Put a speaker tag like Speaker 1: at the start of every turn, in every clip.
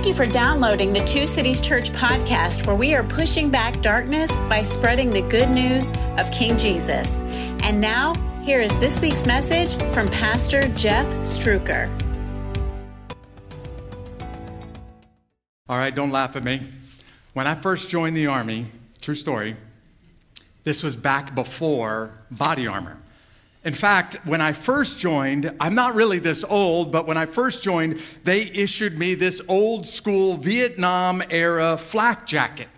Speaker 1: Thank you for downloading the Two Cities Church podcast, where we are pushing back darkness by spreading the good news of King Jesus. And now, here is this week's message from Pastor Jeff Struecker.
Speaker 2: All right, don't laugh at me. When I first joined the Army, true story, this was back before body armor. In fact, when I first joined, I'm not really this old, but when I first joined, they issued me this old school Vietnam era flak jacket.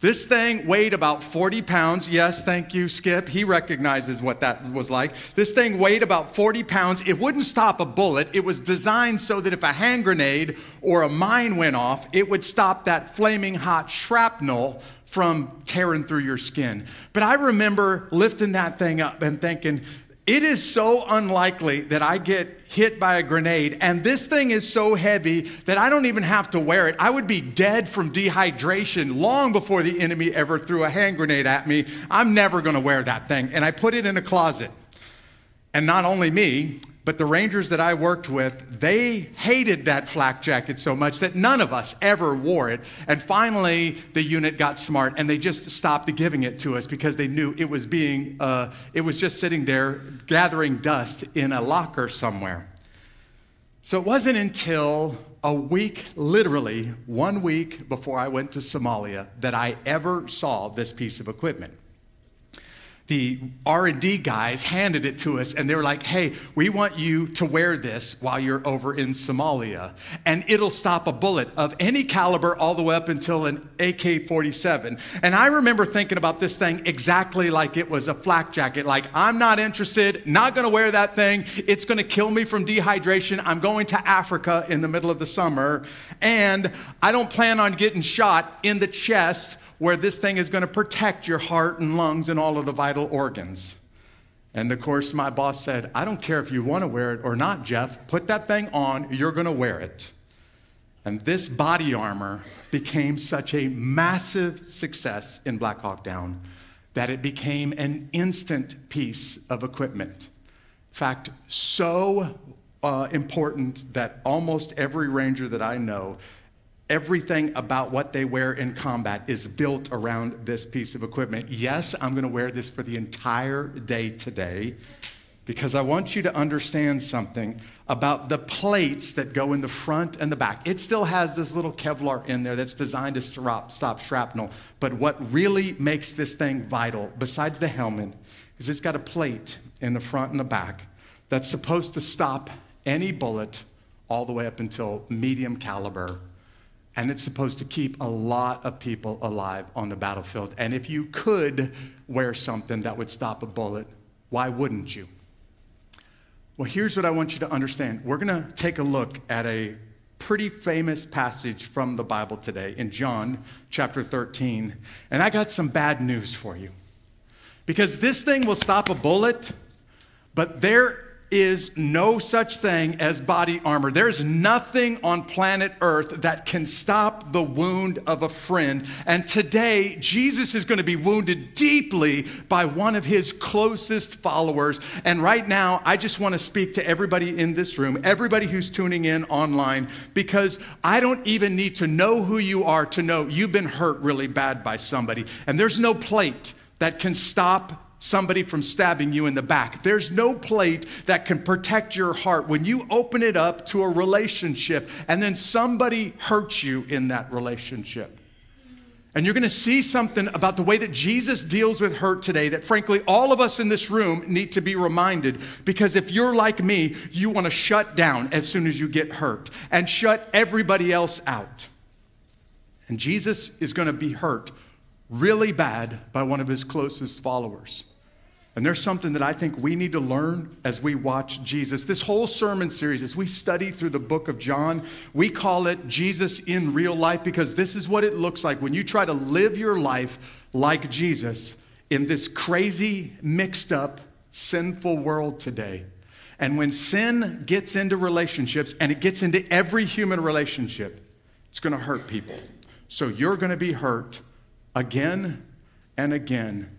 Speaker 2: This thing weighed about 40 pounds. Yes, thank you, Skip. He recognizes what that was like. This thing weighed about 40 pounds. It wouldn't stop a bullet. It was designed so that if a hand grenade or a mine went off, it would stop that flaming hot shrapnel from tearing through your skin. But I remember lifting that thing up and thinking, it is so unlikely that I get hit by a grenade, and this thing is so heavy that I don't even have to wear it. I would be dead from dehydration long before the enemy ever threw a hand grenade at me. I'm never gonna wear that thing. And I put it in a closet. And not only me, but the Rangers that I worked with, they hated that flak jacket so much that none of us ever wore it. And finally, the unit got smart and they just stopped giving it to us because they knew it was being, uh, it was just sitting there gathering dust in a locker somewhere. So it wasn't until a week, literally one week before I went to Somalia, that I ever saw this piece of equipment the r&d guys handed it to us and they were like hey we want you to wear this while you're over in somalia. And it'll stop a bullet of any caliber all the way up until an ak-47 and i remember thinking about this thing exactly like it was a flak jacket. Like i'm not interested not going to wear that thing. It's going to kill me from dehydration. I'm going to africa in the middle of the summer. And i don't plan on getting shot in the chest where this thing is going to protect your heart and lungs and all of the vital organs. And of course, my boss said, I don't care if you want to wear it or not, Jeff, put that thing on, you're going to wear it. And this body armor became such a massive success in Black Hawk Down that it became an instant piece of equipment. In fact, so uh, important that almost every ranger that I know Everything about what they wear in combat is built around this piece of equipment. Yes, I'm going to wear this for the entire day today because I want you to understand something about the plates that go in the front and the back. It still has this little Kevlar in there that's designed to stop, stop shrapnel. But what really makes this thing vital, besides the helmet, is it's got a plate in the front and the back that's supposed to stop any bullet all the way up until medium caliber and it's supposed to keep a lot of people alive on the battlefield. And if you could wear something that would stop a bullet, why wouldn't you? Well, here's what I want you to understand. We're going to take a look at a pretty famous passage from the Bible today in John chapter 13. And I got some bad news for you. Because this thing will stop a bullet, but there is no such thing as body armor. There's nothing on planet Earth that can stop the wound of a friend. And today, Jesus is going to be wounded deeply by one of his closest followers. And right now, I just want to speak to everybody in this room, everybody who's tuning in online, because I don't even need to know who you are to know you've been hurt really bad by somebody. And there's no plate that can stop somebody from stabbing you in the back. There's no plate that can protect your heart when you open it up to a relationship and then somebody hurts you in that relationship. And you're going to see something about the way that Jesus deals with hurt today that, frankly, all of us in this room need to be reminded. Because if you're like me, you want to shut down as soon as you get hurt and shut everybody else out. And Jesus is going to be hurt really bad by one of his closest followers. And there's something that I think we need to learn as we watch Jesus. This whole sermon series, as we study through the book of John, we call it Jesus in real life because this is what it looks like when you try to live your life like Jesus in this crazy, mixed up, sinful world today. And when sin gets into relationships, and it gets into every human relationship, it's going to hurt people. So you're going to be hurt again and again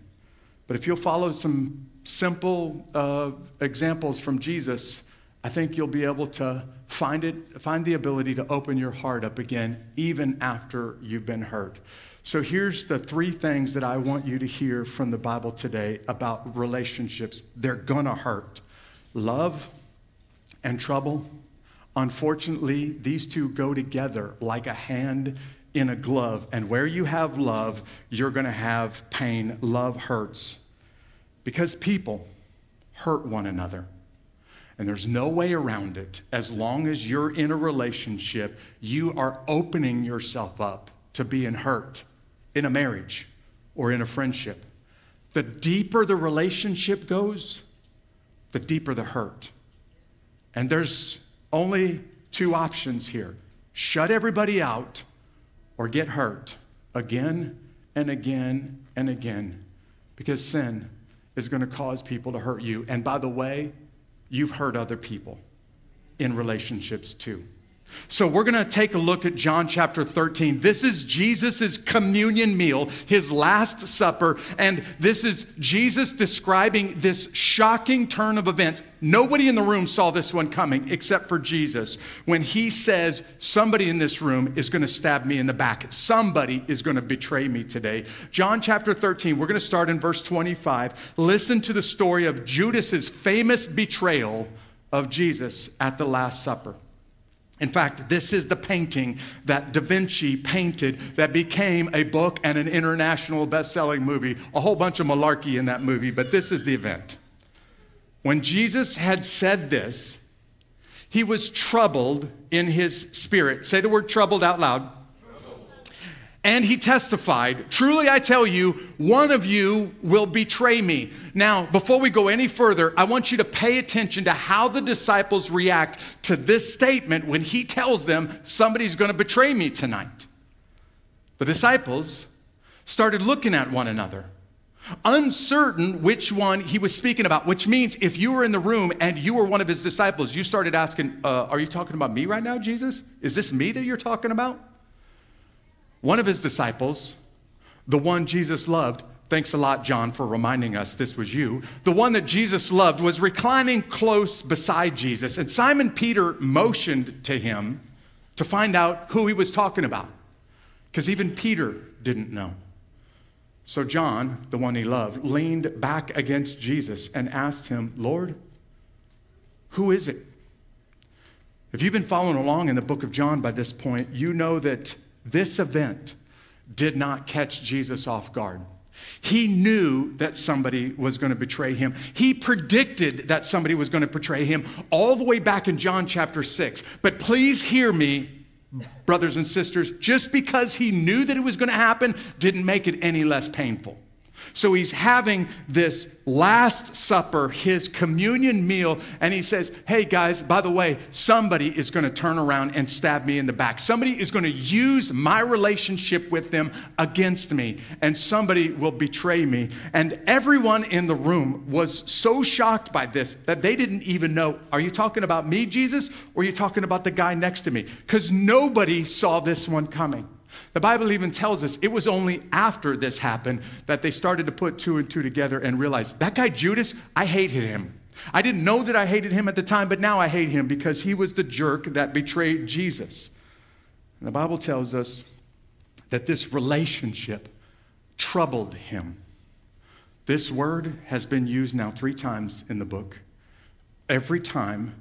Speaker 2: but if you'll follow some simple uh, examples from Jesus, I think you'll be able to find it, find the ability to open your heart up again, even after you've been hurt. So here's the three things that I want you to hear from the Bible today about relationships. They're gonna hurt. Love and trouble. Unfortunately, these two go together like a hand in a glove. And where you have love, you're gonna have pain. Love hurts. Because people hurt one another. And there's no way around it. As long as you're in a relationship, you are opening yourself up to being hurt in a marriage or in a friendship. The deeper the relationship goes, the deeper the hurt. And there's only two options here shut everybody out or get hurt again and again and again because sin is going to cause people to hurt you. And by the way, you've hurt other people in relationships too. So, we're going to take a look at John chapter 13. This is Jesus' communion meal, his last supper, and this is Jesus describing this shocking turn of events. Nobody in the room saw this one coming except for Jesus when he says, Somebody in this room is going to stab me in the back. Somebody is going to betray me today. John chapter 13, we're going to start in verse 25. Listen to the story of Judas's famous betrayal of Jesus at the Last Supper. In fact, this is the painting that Da Vinci painted that became a book and an international best selling movie. A whole bunch of malarkey in that movie, but this is the event. When Jesus had said this, he was troubled in his spirit. Say the word troubled out loud. And he testified, Truly I tell you, one of you will betray me. Now, before we go any further, I want you to pay attention to how the disciples react to this statement when he tells them, Somebody's going to betray me tonight. The disciples started looking at one another, uncertain which one he was speaking about, which means if you were in the room and you were one of his disciples, you started asking, uh, Are you talking about me right now, Jesus? Is this me that you're talking about? One of his disciples, the one Jesus loved, thanks a lot, John, for reminding us this was you. The one that Jesus loved was reclining close beside Jesus, and Simon Peter motioned to him to find out who he was talking about, because even Peter didn't know. So John, the one he loved, leaned back against Jesus and asked him, Lord, who is it? If you've been following along in the book of John by this point, you know that this event did not catch Jesus off guard. He knew that somebody was going to betray him. He predicted that somebody was going to betray him all the way back in John chapter 6. But please hear me, brothers and sisters, just because he knew that it was going to happen didn't make it any less painful. So he's having this Last Supper, his communion meal, and he says, Hey guys, by the way, somebody is going to turn around and stab me in the back. Somebody is going to use my relationship with them against me, and somebody will betray me. And everyone in the room was so shocked by this that they didn't even know, Are you talking about me, Jesus, or are you talking about the guy next to me? Because nobody saw this one coming. The Bible even tells us it was only after this happened that they started to put two and two together and realize that guy Judas, I hated him. I didn't know that I hated him at the time, but now I hate him because he was the jerk that betrayed Jesus. And the Bible tells us that this relationship troubled him. This word has been used now three times in the book. Every time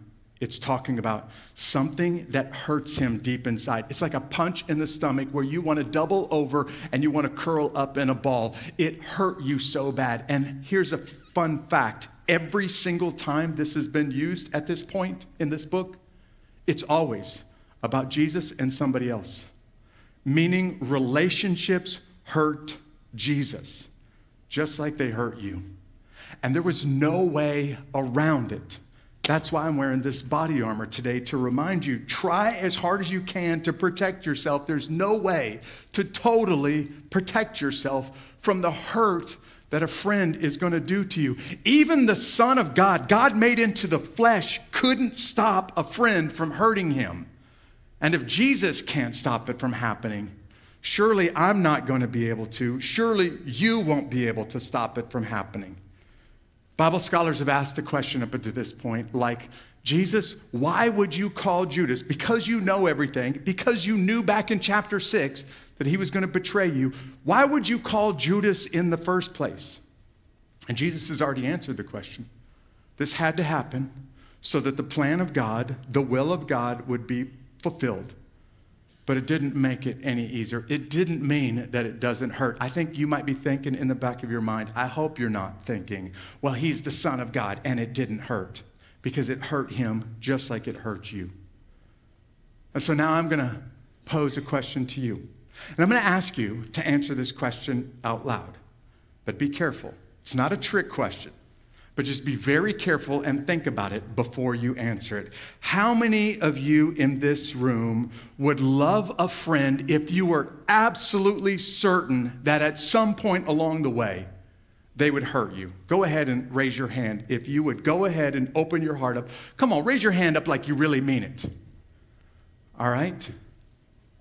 Speaker 2: it's talking about something that hurts him deep inside. It's like a punch in the stomach where you want to double over and you want to curl up in a ball. It hurt you so bad. And here's a fun fact every single time this has been used at this point in this book, it's always about Jesus and somebody else, meaning relationships hurt Jesus, just like they hurt you. And there was no way around it. That's why I'm wearing this body armor today to remind you try as hard as you can to protect yourself. There's no way to totally protect yourself from the hurt that a friend is going to do to you. Even the Son of God, God made into the flesh, couldn't stop a friend from hurting him. And if Jesus can't stop it from happening, surely I'm not going to be able to. Surely you won't be able to stop it from happening. Bible scholars have asked the question up to this point, like, Jesus, why would you call Judas? Because you know everything, because you knew back in chapter six that he was going to betray you, why would you call Judas in the first place? And Jesus has already answered the question. This had to happen so that the plan of God, the will of God, would be fulfilled. But it didn't make it any easier. It didn't mean that it doesn't hurt. I think you might be thinking in the back of your mind, I hope you're not thinking, well, he's the Son of God and it didn't hurt because it hurt him just like it hurt you. And so now I'm going to pose a question to you. And I'm going to ask you to answer this question out loud. But be careful. It's not a trick question, but just be very careful and think about it before you answer it. How many of you in this room would love a friend if you were absolutely certain that at some point along the way, they would hurt you. Go ahead and raise your hand. If you would go ahead and open your heart up. Come on, raise your hand up like you really mean it. All right?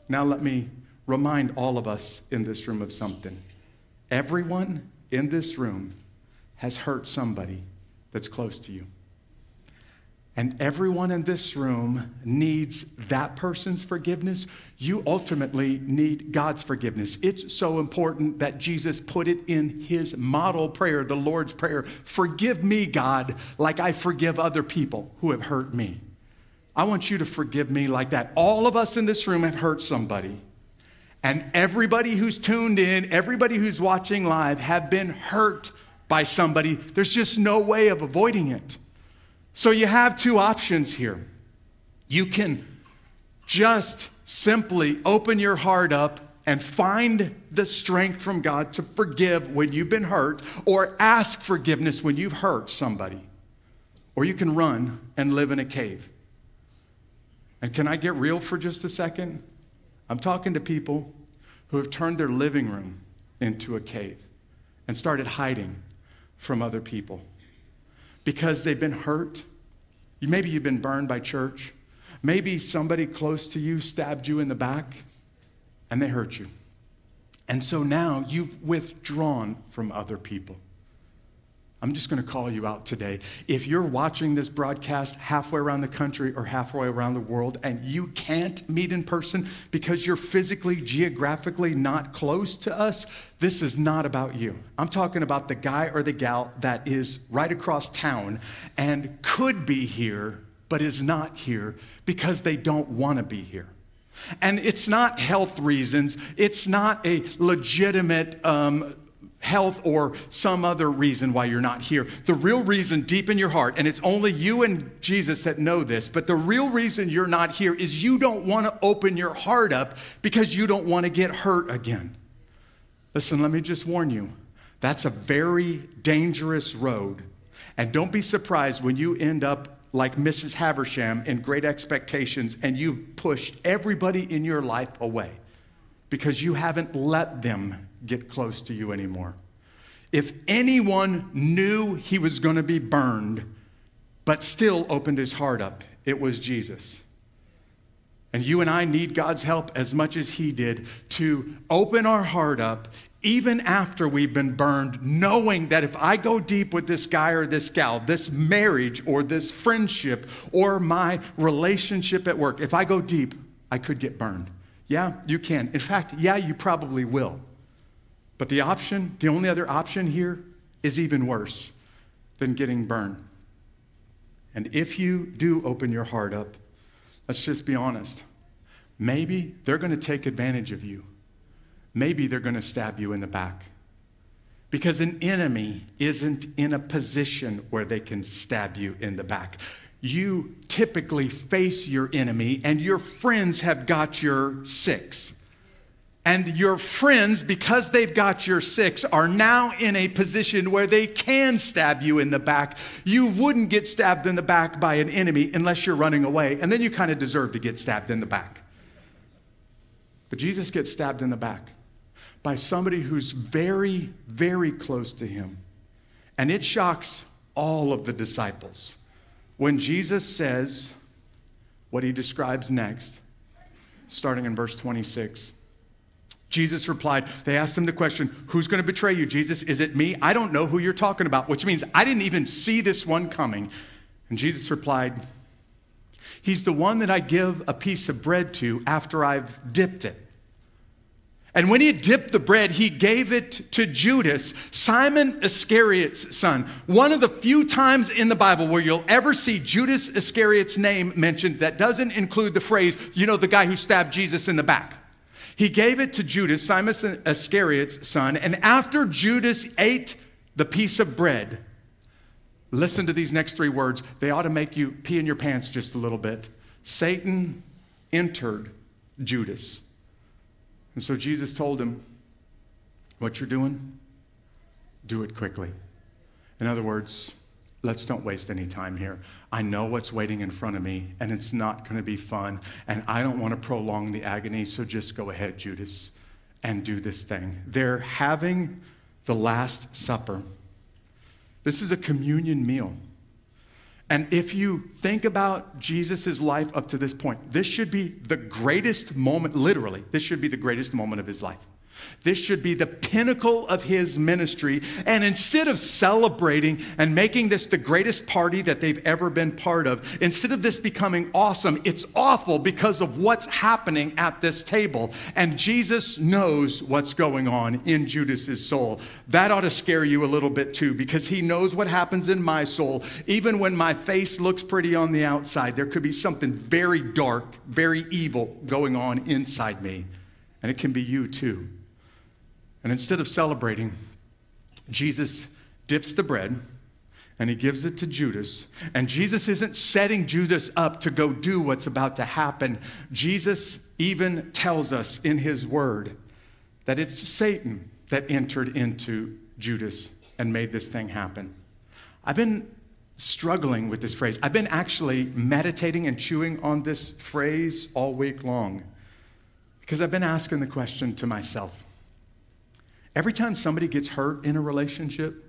Speaker 2: Now let me remind all of us in this room of something. Everyone in this room has hurt somebody that's close to you. And everyone in this room needs that person's forgiveness. You ultimately need God's forgiveness. It's so important that Jesus put it in his model prayer, the Lord's Prayer Forgive me, God, like I forgive other people who have hurt me. I want you to forgive me like that. All of us in this room have hurt somebody. And everybody who's tuned in, everybody who's watching live, have been hurt by somebody. There's just no way of avoiding it. So you have two options here. You can just simply open your heart up and find the strength from God to forgive when you've been hurt, or ask forgiveness when you've hurt somebody. Or you can run and live in a cave. And can I get real for just a second? I'm talking to people who have turned their living room into a cave and started hiding from other people because they've been hurt. Maybe you've been burned by church. Maybe somebody close to you stabbed you in the back and they hurt you. And so now you've withdrawn from other people. I'm just going to call you out today. If you're watching this broadcast halfway around the country or halfway around the world and you can't meet in person because you're physically, geographically not close to us, this is not about you. I'm talking about the guy or the gal that is right across town and could be here, but is not here because they don't want to be here. And it's not health reasons, it's not a legitimate um, health or some other reason why you're not here. The real reason deep in your heart, and it's only you and Jesus that know this, but the real reason you're not here is you don't want to open your heart up because you don't want to get hurt again. Listen, let me just warn you that's a very dangerous road. And don't be surprised when you end up like Mrs. Haversham in Great Expectations and you've pushed everybody in your life away because you haven't let them get close to you anymore. If anyone knew he was going to be burned, but still opened his heart up, it was Jesus. And you and I need God's help as much as he did to open our heart up even after we've been burned, knowing that if I go deep with this guy or this gal, this marriage or this friendship or my relationship at work, if I go deep, I could get burned. Yeah, you can. In fact, yeah, you probably will. But the option, the only other option here, is even worse than getting burned. And if you do open your heart up, let's just be honest. Maybe they're going to take advantage of you. Maybe they're going to stab you in the back. Because an enemy isn't in a position where they can stab you in the back. You typically face your enemy, and your friends have got your six. And your friends, because they've got your six, are now in a position where they can stab you in the back. You wouldn't get stabbed in the back by an enemy unless you're running away, and then you kind of deserve to get stabbed in the back. But Jesus gets stabbed in the back by somebody who's very, very close to him. And it shocks all of the disciples when Jesus says what he describes next, starting in verse 26. Jesus replied, They asked him the question, Who's going to betray you, Jesus? Is it me? I don't know who you're talking about, which means I didn't even see this one coming. And Jesus replied, He's the one that I give a piece of bread to after I've dipped it. And when he dipped the bread, he gave it to Judas, Simon Iscariot's son. One of the few times in the Bible where you'll ever see Judas Iscariot's name mentioned that doesn't include the phrase, you know, the guy who stabbed Jesus in the back. He gave it to Judas, Simon Iscariot's son, and after Judas ate the piece of bread, listen to these next three words. They ought to make you pee in your pants just a little bit. Satan entered Judas. And so Jesus told him, What you're doing, do it quickly. In other words, let's don't waste any time here. I know what's waiting in front of me, and it's not going to be fun, and I don't want to prolong the agony, so just go ahead, Judas, and do this thing. They're having the Last Supper. This is a communion meal. And if you think about Jesus' life up to this point, this should be the greatest moment, literally, this should be the greatest moment of his life. This should be the pinnacle of his ministry. And instead of celebrating and making this the greatest party that they've ever been part of, instead of this becoming awesome, it's awful because of what's happening at this table. And Jesus knows what's going on in Judas's soul. That ought to scare you a little bit too, because he knows what happens in my soul. Even when my face looks pretty on the outside, there could be something very dark, very evil going on inside me. And it can be you too. And instead of celebrating, Jesus dips the bread and he gives it to Judas. And Jesus isn't setting Judas up to go do what's about to happen. Jesus even tells us in his word that it's Satan that entered into Judas and made this thing happen. I've been struggling with this phrase. I've been actually meditating and chewing on this phrase all week long because I've been asking the question to myself Every time somebody gets hurt in a relationship,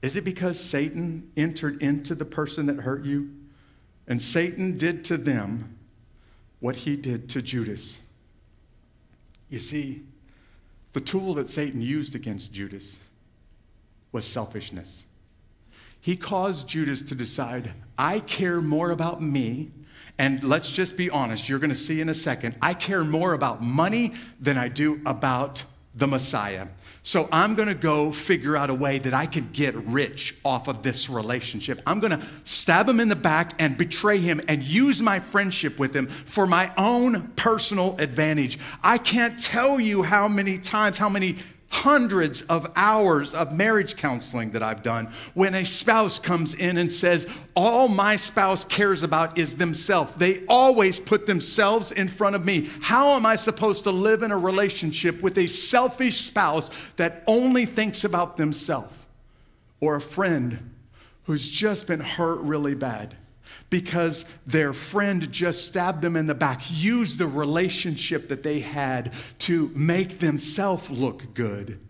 Speaker 2: is it because Satan entered into the person that hurt you? And Satan did to them what he did to Judas. You see, the tool that Satan used against Judas was selfishness. He caused Judas to decide, I care more about me. And let's just be honest, you're going to see in a second, I care more about money than I do about the Messiah. So I'm going to go figure out a way that I can get rich off of this relationship. I'm going to stab him in the back and betray him and use my friendship with him for my own personal advantage. I can't tell you how many times, how many hundreds of hours of marriage counseling that I've done when a spouse comes in and says, All my spouse cares about is themselves. They always put themselves in front of me. How am I supposed to live in a relationship with a selfish spouse that only thinks about themselves? Or a friend who's just been hurt really bad? Because their friend just stabbed them in the back, used the relationship that they had to make themselves look good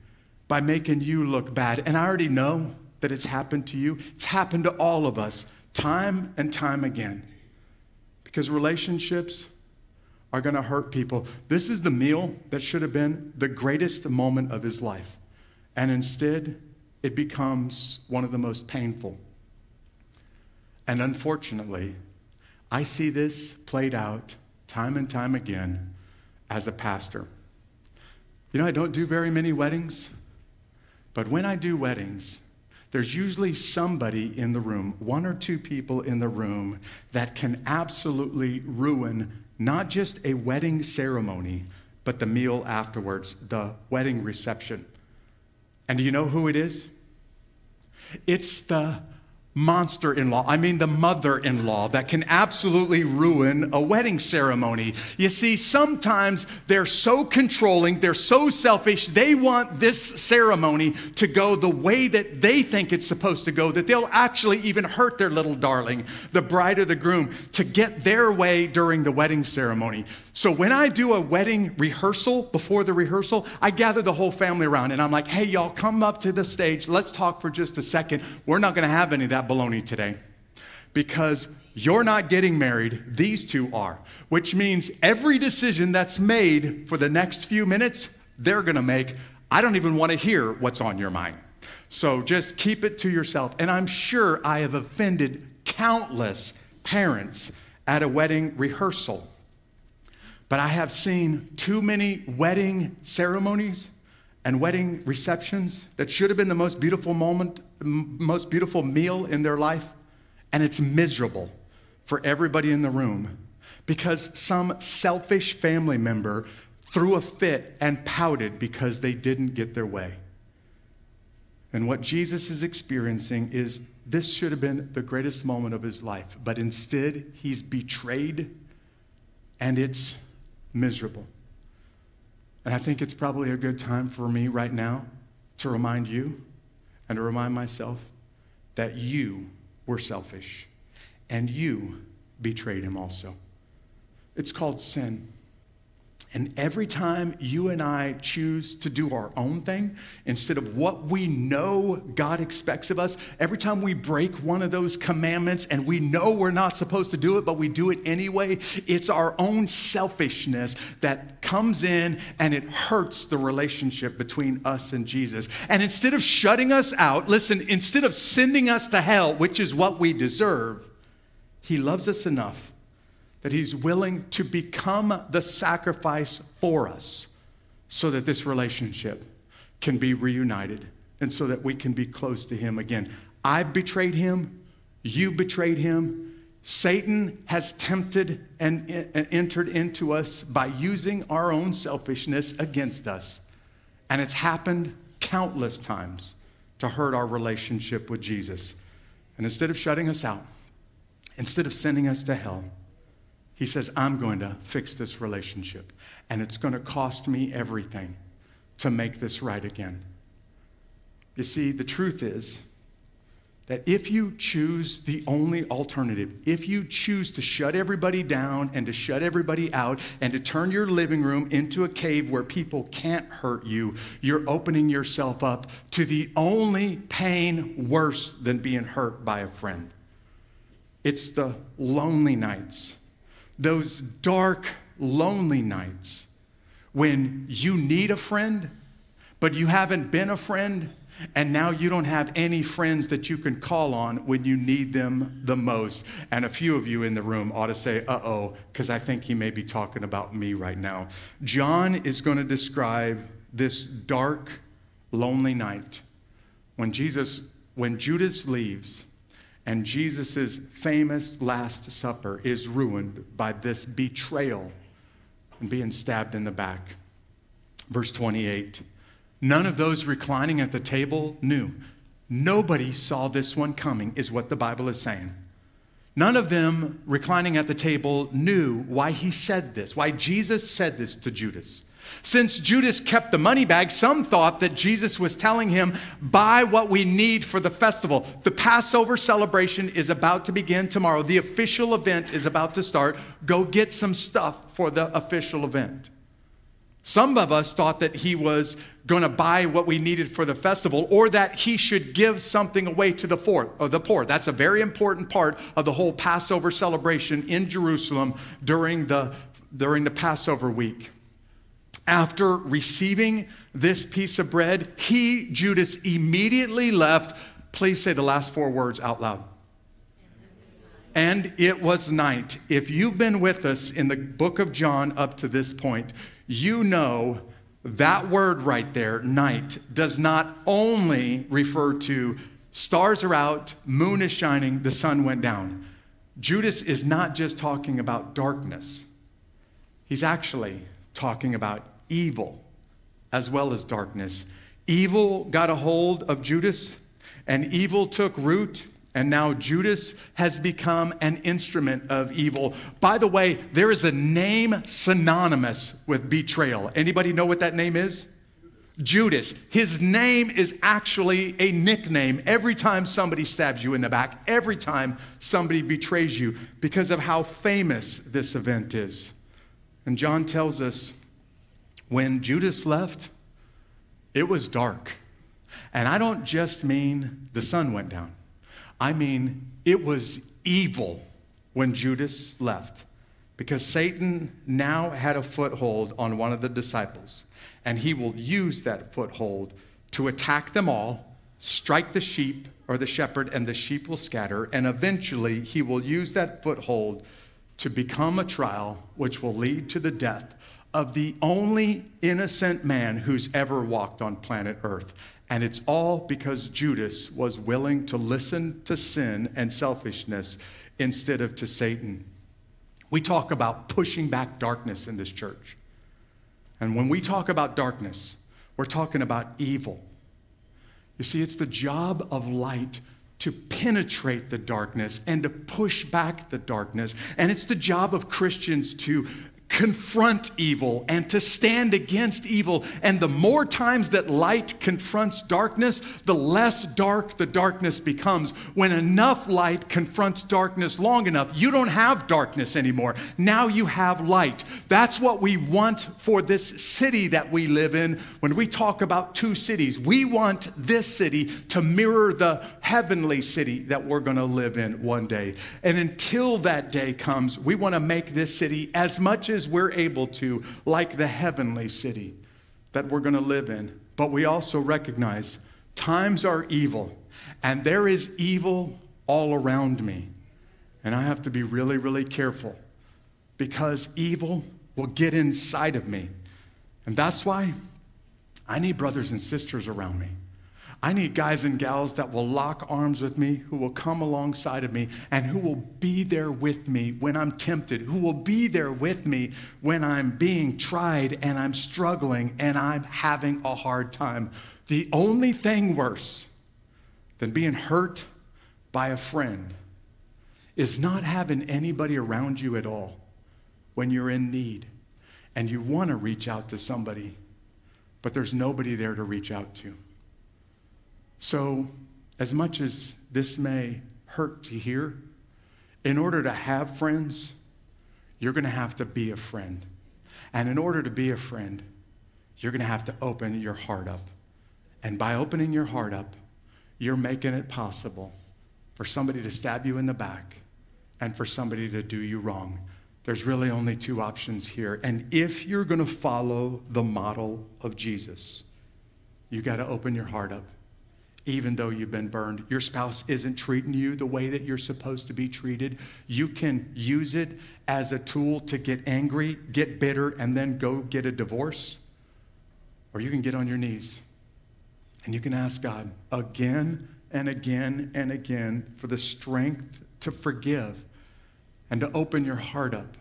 Speaker 2: by making you look bad. And I already know that it's happened to you, it's happened to all of us time and time again. Because relationships are going to hurt people. This is the meal that should have been the greatest moment of his life. And instead, it becomes one of the most painful. And unfortunately, I see this played out time and time again as a pastor. You know, I don't do very many weddings, but when I do weddings, there's usually somebody in the room, one or two people in the room, that can absolutely ruin not just a wedding ceremony, but the meal afterwards, the wedding reception. And do you know who it is? It's the monster in law, I mean the mother in law, that can absolutely ruin a wedding ceremony. You see, sometimes they're so controlling, they're so selfish, they want this ceremony to go the way that they think it's supposed to go, that they'll actually even hurt their little darling, the bride or the groom, to get their way during the wedding ceremony. So when I do a wedding rehearsal before the rehearsal, I gather the whole family around and I'm like, hey, y'all, come up to the stage. Let's talk for just a second. We're not going to have any of that baloney today because you're not getting married. These two are, which means every decision that's made for the next few minutes they're to make. I don't even want to hear what's on your mind. So just keep it to yourself. And I'm sure I have offended countless parents at a wedding rehearsal. But I have seen too many wedding ceremonies and wedding receptions that should have been the most beautiful moment, most beautiful meal in their life, and it's miserable for everybody in the room because some selfish family member threw a fit and pouted because they didn't get their way. And what Jesus is experiencing is this should have been the greatest moment of his life, but instead he's betrayed and it's miserable. And I think it's probably a good time for me right now to remind you and to remind myself that you were selfish and you betrayed him also. It's called sin. And every time you and I choose to do our own thing instead of what we know God expects of us, every time we break one of those commandments and we know we're not supposed to do it, but we do it anyway, it's our own selfishness that comes in and it hurts the relationship between us and Jesus. And instead of shutting us out, listen, instead of sending us to hell, which is what we deserve, He loves us enough that he's willing to become the sacrifice for us so that this relationship can be reunited and so that we can be close to him again. I've betrayed him, you betrayed him. Satan has tempted and entered into us by using our own selfishness against us. And it's happened countless times to hurt our relationship with Jesus. And instead of shutting us out, instead of sending us to hell, he says, I'm going to fix this relationship, and it's going to cost me everything to make this right again. You see, the truth is that if you choose the only alternative, if you choose to shut everybody down and to shut everybody out and to turn your living room into a cave where people can't hurt you, you're opening yourself up to the only pain worse than being hurt by a friend. It's the lonely nights those dark, lonely nights when you need a friend, but you haven't been a friend, and now you don't have any friends that you can call on when you need them the most. And a few of you in the room ought to say, uh oh, because I think he may be talking about me right now. John is going to describe this dark, lonely night when Jesus, when Judas leaves and Jesus' famous Last Supper is ruined by this betrayal and being stabbed in the back. Verse 28 None of those reclining at the table knew. Nobody saw this one coming, is what the Bible is saying. None of them reclining at the table knew why he said this, why Jesus said this to Judas. Since Judas kept the money bag, some thought that Jesus was telling him, buy what we need for the festival. The Passover celebration is about to begin tomorrow. The official event is about to start. Go get some stuff for the official event. Some of us thought that he was going to buy what we needed for the festival or that he should give something away to the poor, or uh, the poor. That's a very important part of the whole Passover celebration in Jerusalem during the, during the Passover week after receiving this piece of bread, he, Judas, immediately left. Please say the last four words out loud. And it was night. If you've been with us in the book of John up to this point, you know that word right there, night, does not only refer to stars are out, moon is shining, the sun went down. Judas is not just talking about darkness, he's actually talking about evil as well as darkness. Evil got a hold of Judas, and evil took root. And now Judas has become an instrument of evil. By the way, there is a name synonymous with betrayal. Anybody know what that name is? Judas. His name is actually a nickname every time somebody stabs you in the back, every time somebody betrays you, because of how famous this event is. And John tells us when Judas left, it was dark. And I don't just mean the sun went down, I mean it was evil when Judas left. because Satan now had a foothold on one of the disciples, and he will use that foothold to attack them all, strike the sheep or the shepherd, and the sheep will scatter, and eventually he will use that foothold to become a trial which will lead to the death of the only innocent man who's ever walked on planet Earth. And it's all because Judas was willing to listen to sin and selfishness instead of to Satan. We talk about pushing back darkness in this church. And when we talk about darkness, we're talking about evil. You see, it's the job of light to penetrate the darkness and to push back the darkness. And it's the job of Christians to confront evil and to stand against evil. And the more times that light confronts darkness, the less dark the darkness becomes. When enough light confronts darkness long enough, you don't have darkness anymore. Now you have light. That's what we want for this city that we live in. When we talk about two cities, we want this city to mirror the heavenly city that we're going to live in one day. And until that day comes, we want to make this city as much as we're able to, like the heavenly city that we're going to live in. But we also recognize times are evil, and there is evil all around me. And I have to be really, really careful because evil will get inside of me. And that's why I need brothers and sisters around me. I need guys and gals that will lock arms with me, who will come alongside of me, and who will be there with me when I'm tempted, who will be there with me when I'm being tried and I'm struggling and I'm having a hard time. The only thing worse than being hurt by a friend is not having anybody around you at all when you're in need and you want to reach out to somebody, but there's nobody there to reach out to. So, as much as this may hurt to hear, in order to have friends, you're going to have to be a friend. And in order to be a friend, you're going to have to open your heart up. And by opening your heart up, you're making it possible for somebody to stab you in the back and for somebody to do you wrong. There's really only two options here. And if you're going to follow the model of Jesus, you got to open your heart up even though you've been burned. Your spouse isn't treating you the way that you're supposed to be treated. You can use it as a tool to get angry, get bitter, and then go get a divorce. Or you can get on your knees and you can ask God again and again and again for the strength to forgive and to open your heart up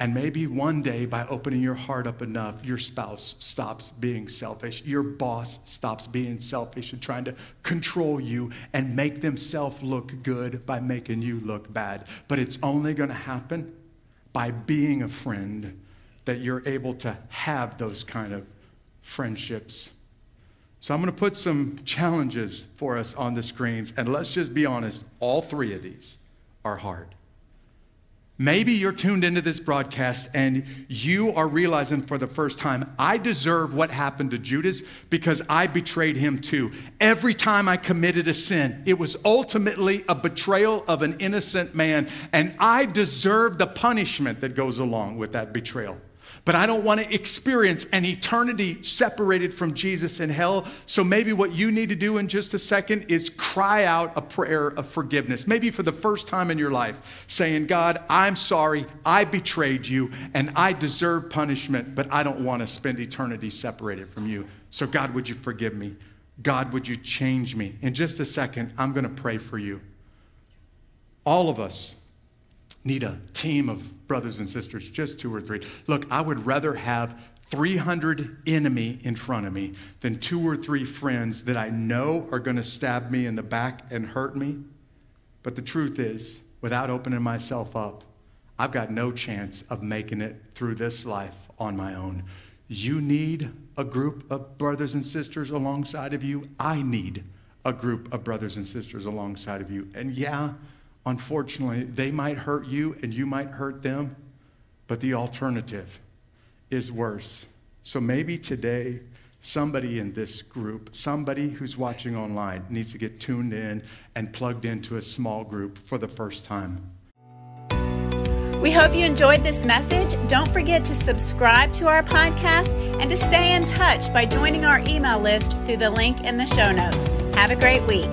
Speaker 2: and maybe one day, by opening your heart up enough, your spouse stops being selfish. Your boss stops being selfish and trying to control you and make themselves look good by making you look bad. But it's only going to happen by being a friend that you're able to have those kind of friendships. So I'm going to put some challenges for us on the screens. And let's just be honest all three of these are hard. Maybe you're tuned into this broadcast and you are realizing for the first time, I deserve what happened to Judas because I betrayed him too. Every time I committed a sin, it was ultimately a betrayal of an innocent man, and I deserve the punishment that goes along with that betrayal but I don't want to experience an eternity separated from Jesus in hell. So maybe what you need to do in just a second is cry out a prayer of forgiveness. Maybe for the first time in your life, saying, God, I'm sorry, I betrayed you, and I deserve punishment, but I don't want to spend eternity separated from you. So, God, would you forgive me? God, would you change me? In just a second, I'm going to pray for you. All of us need a team of brothers and sisters, just two or three. Look, I would rather have 300 enemy in front of me than two or three friends that I know are going to stab me in the back and hurt me. But the truth is, without opening myself up, I've got no chance of making it through this life on my own. You need a group of brothers and sisters alongside of you. I need a group of brothers and sisters alongside of you. And yeah, unfortunately, they might hurt you and you might hurt them, but the alternative is worse. So maybe today, somebody in this group, somebody who's watching online, needs to get tuned in and plugged into a small group for the first time.
Speaker 1: We hope you enjoyed this message. Don't forget to subscribe to our podcast and to stay in touch by joining our email list through the link in the show notes. Have a great week.